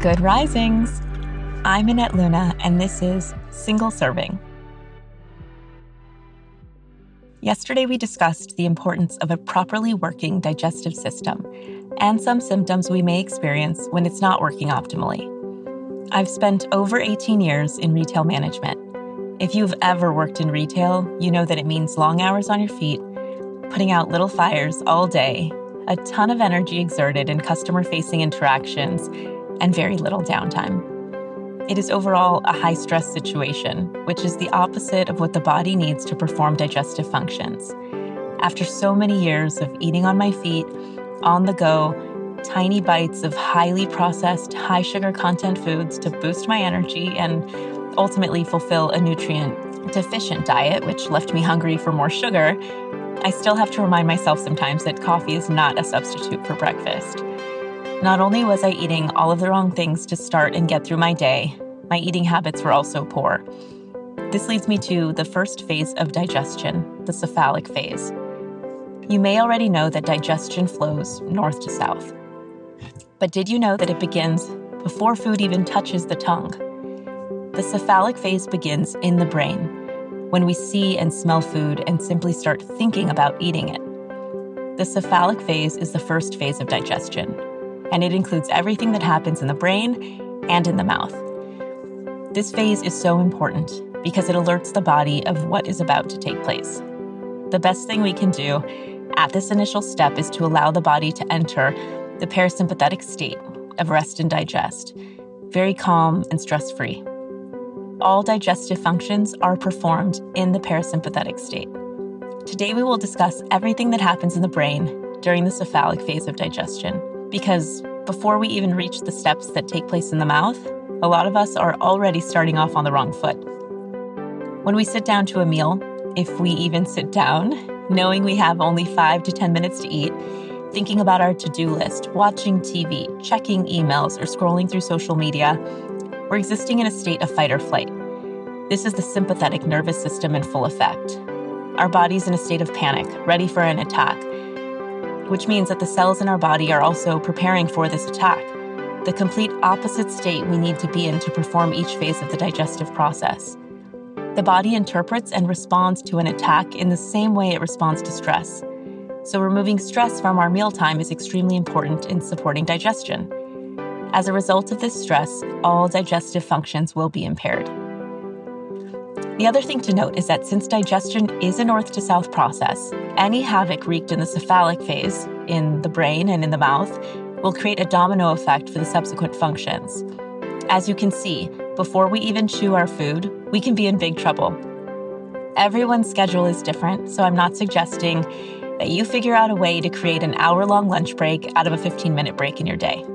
Good risings. I'm Annette Luna, and this is Single Serving. Yesterday, we discussed the importance of a properly working digestive system and some symptoms we may experience when it's not working optimally. I've spent over 18 years in retail management. If you've ever worked in retail, you know that it means long hours on your feet, putting out little fires all day, a ton of energy exerted in customer facing interactions, and very little downtime. It is overall a high stress situation, which is the opposite of what the body needs to perform digestive functions. After so many years of eating on my feet, on the go, tiny bites of highly processed, high sugar content foods to boost my energy and ultimately fulfill a nutrient deficient diet, which left me hungry for more sugar, I still have to remind myself sometimes that coffee is not a substitute for breakfast. Not only was I eating all of the wrong things to start and get through my day, my eating habits were also poor. This leads me to the first phase of digestion, the cephalic phase. You may already know that digestion flows north to south. But did you know that it begins before food even touches the tongue? The cephalic phase begins in the brain when we see and smell food and simply start thinking about eating it. The cephalic phase is the first phase of digestion, and it includes everything that happens in the brain and in the mouth. This phase is so important because it alerts the body of what is about to take place. The best thing we can do at this initial step is to allow the body to enter the parasympathetic state of rest and digest, very calm and stress free. All digestive functions are performed in the parasympathetic state. Today, we will discuss everything that happens in the brain during the cephalic phase of digestion, because before we even reach the steps that take place in the mouth, a lot of us are already starting off on the wrong foot. When we sit down to a meal, if we even sit down, knowing we have only five to 10 minutes to eat, thinking about our to do list, watching TV, checking emails, or scrolling through social media, we're existing in a state of fight or flight. This is the sympathetic nervous system in full effect. Our body's in a state of panic, ready for an attack, which means that the cells in our body are also preparing for this attack, the complete opposite state we need to be in to perform each phase of the digestive process. The body interprets and responds to an attack in the same way it responds to stress. So, removing stress from our mealtime is extremely important in supporting digestion. As a result of this stress, all digestive functions will be impaired. The other thing to note is that since digestion is a north to south process, any havoc wreaked in the cephalic phase, in the brain and in the mouth, will create a domino effect for the subsequent functions. As you can see, before we even chew our food, we can be in big trouble. Everyone's schedule is different, so I'm not suggesting that you figure out a way to create an hour long lunch break out of a 15 minute break in your day.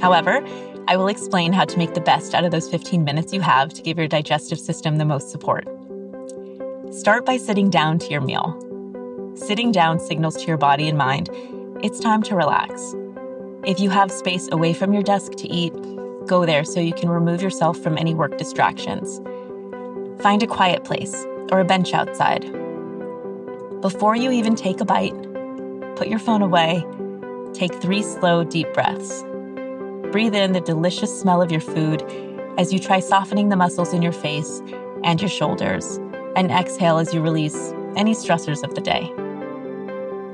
However, I will explain how to make the best out of those 15 minutes you have to give your digestive system the most support. Start by sitting down to your meal. Sitting down signals to your body and mind it's time to relax. If you have space away from your desk to eat, go there so you can remove yourself from any work distractions. Find a quiet place or a bench outside before you even take a bite, put your phone away, take three slow, deep breaths. Breathe in the delicious smell of your food as you try softening the muscles in your face and your shoulders, and exhale as you release any stressors of the day.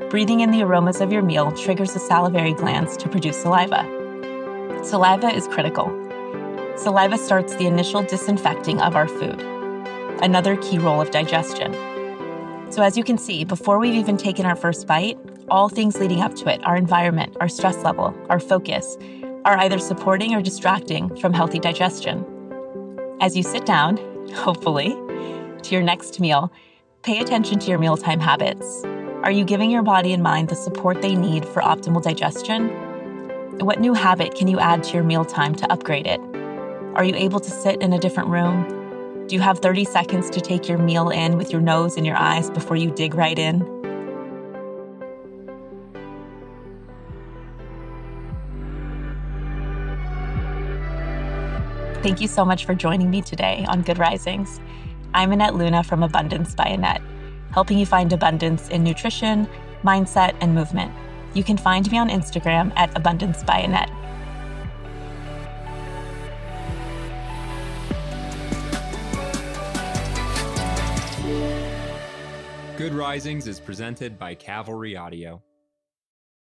Breathing in the aromas of your meal triggers the salivary glands to produce saliva. Saliva is critical. Saliva starts the initial disinfecting of our food, another key role of digestion. So, as you can see, before we've even taken our first bite, all things leading up to it, our environment, our stress level, our focus, are either supporting or distracting from healthy digestion. As you sit down, hopefully, to your next meal, pay attention to your mealtime habits. Are you giving your body and mind the support they need for optimal digestion? What new habit can you add to your mealtime to upgrade it? Are you able to sit in a different room? Do you have 30 seconds to take your meal in with your nose and your eyes before you dig right in? Thank you so much for joining me today on Good Risings. I'm Annette Luna from Abundance by Annette, helping you find abundance in nutrition, mindset, and movement. You can find me on Instagram at Abundance by Annette. Good Risings is presented by Cavalry Audio.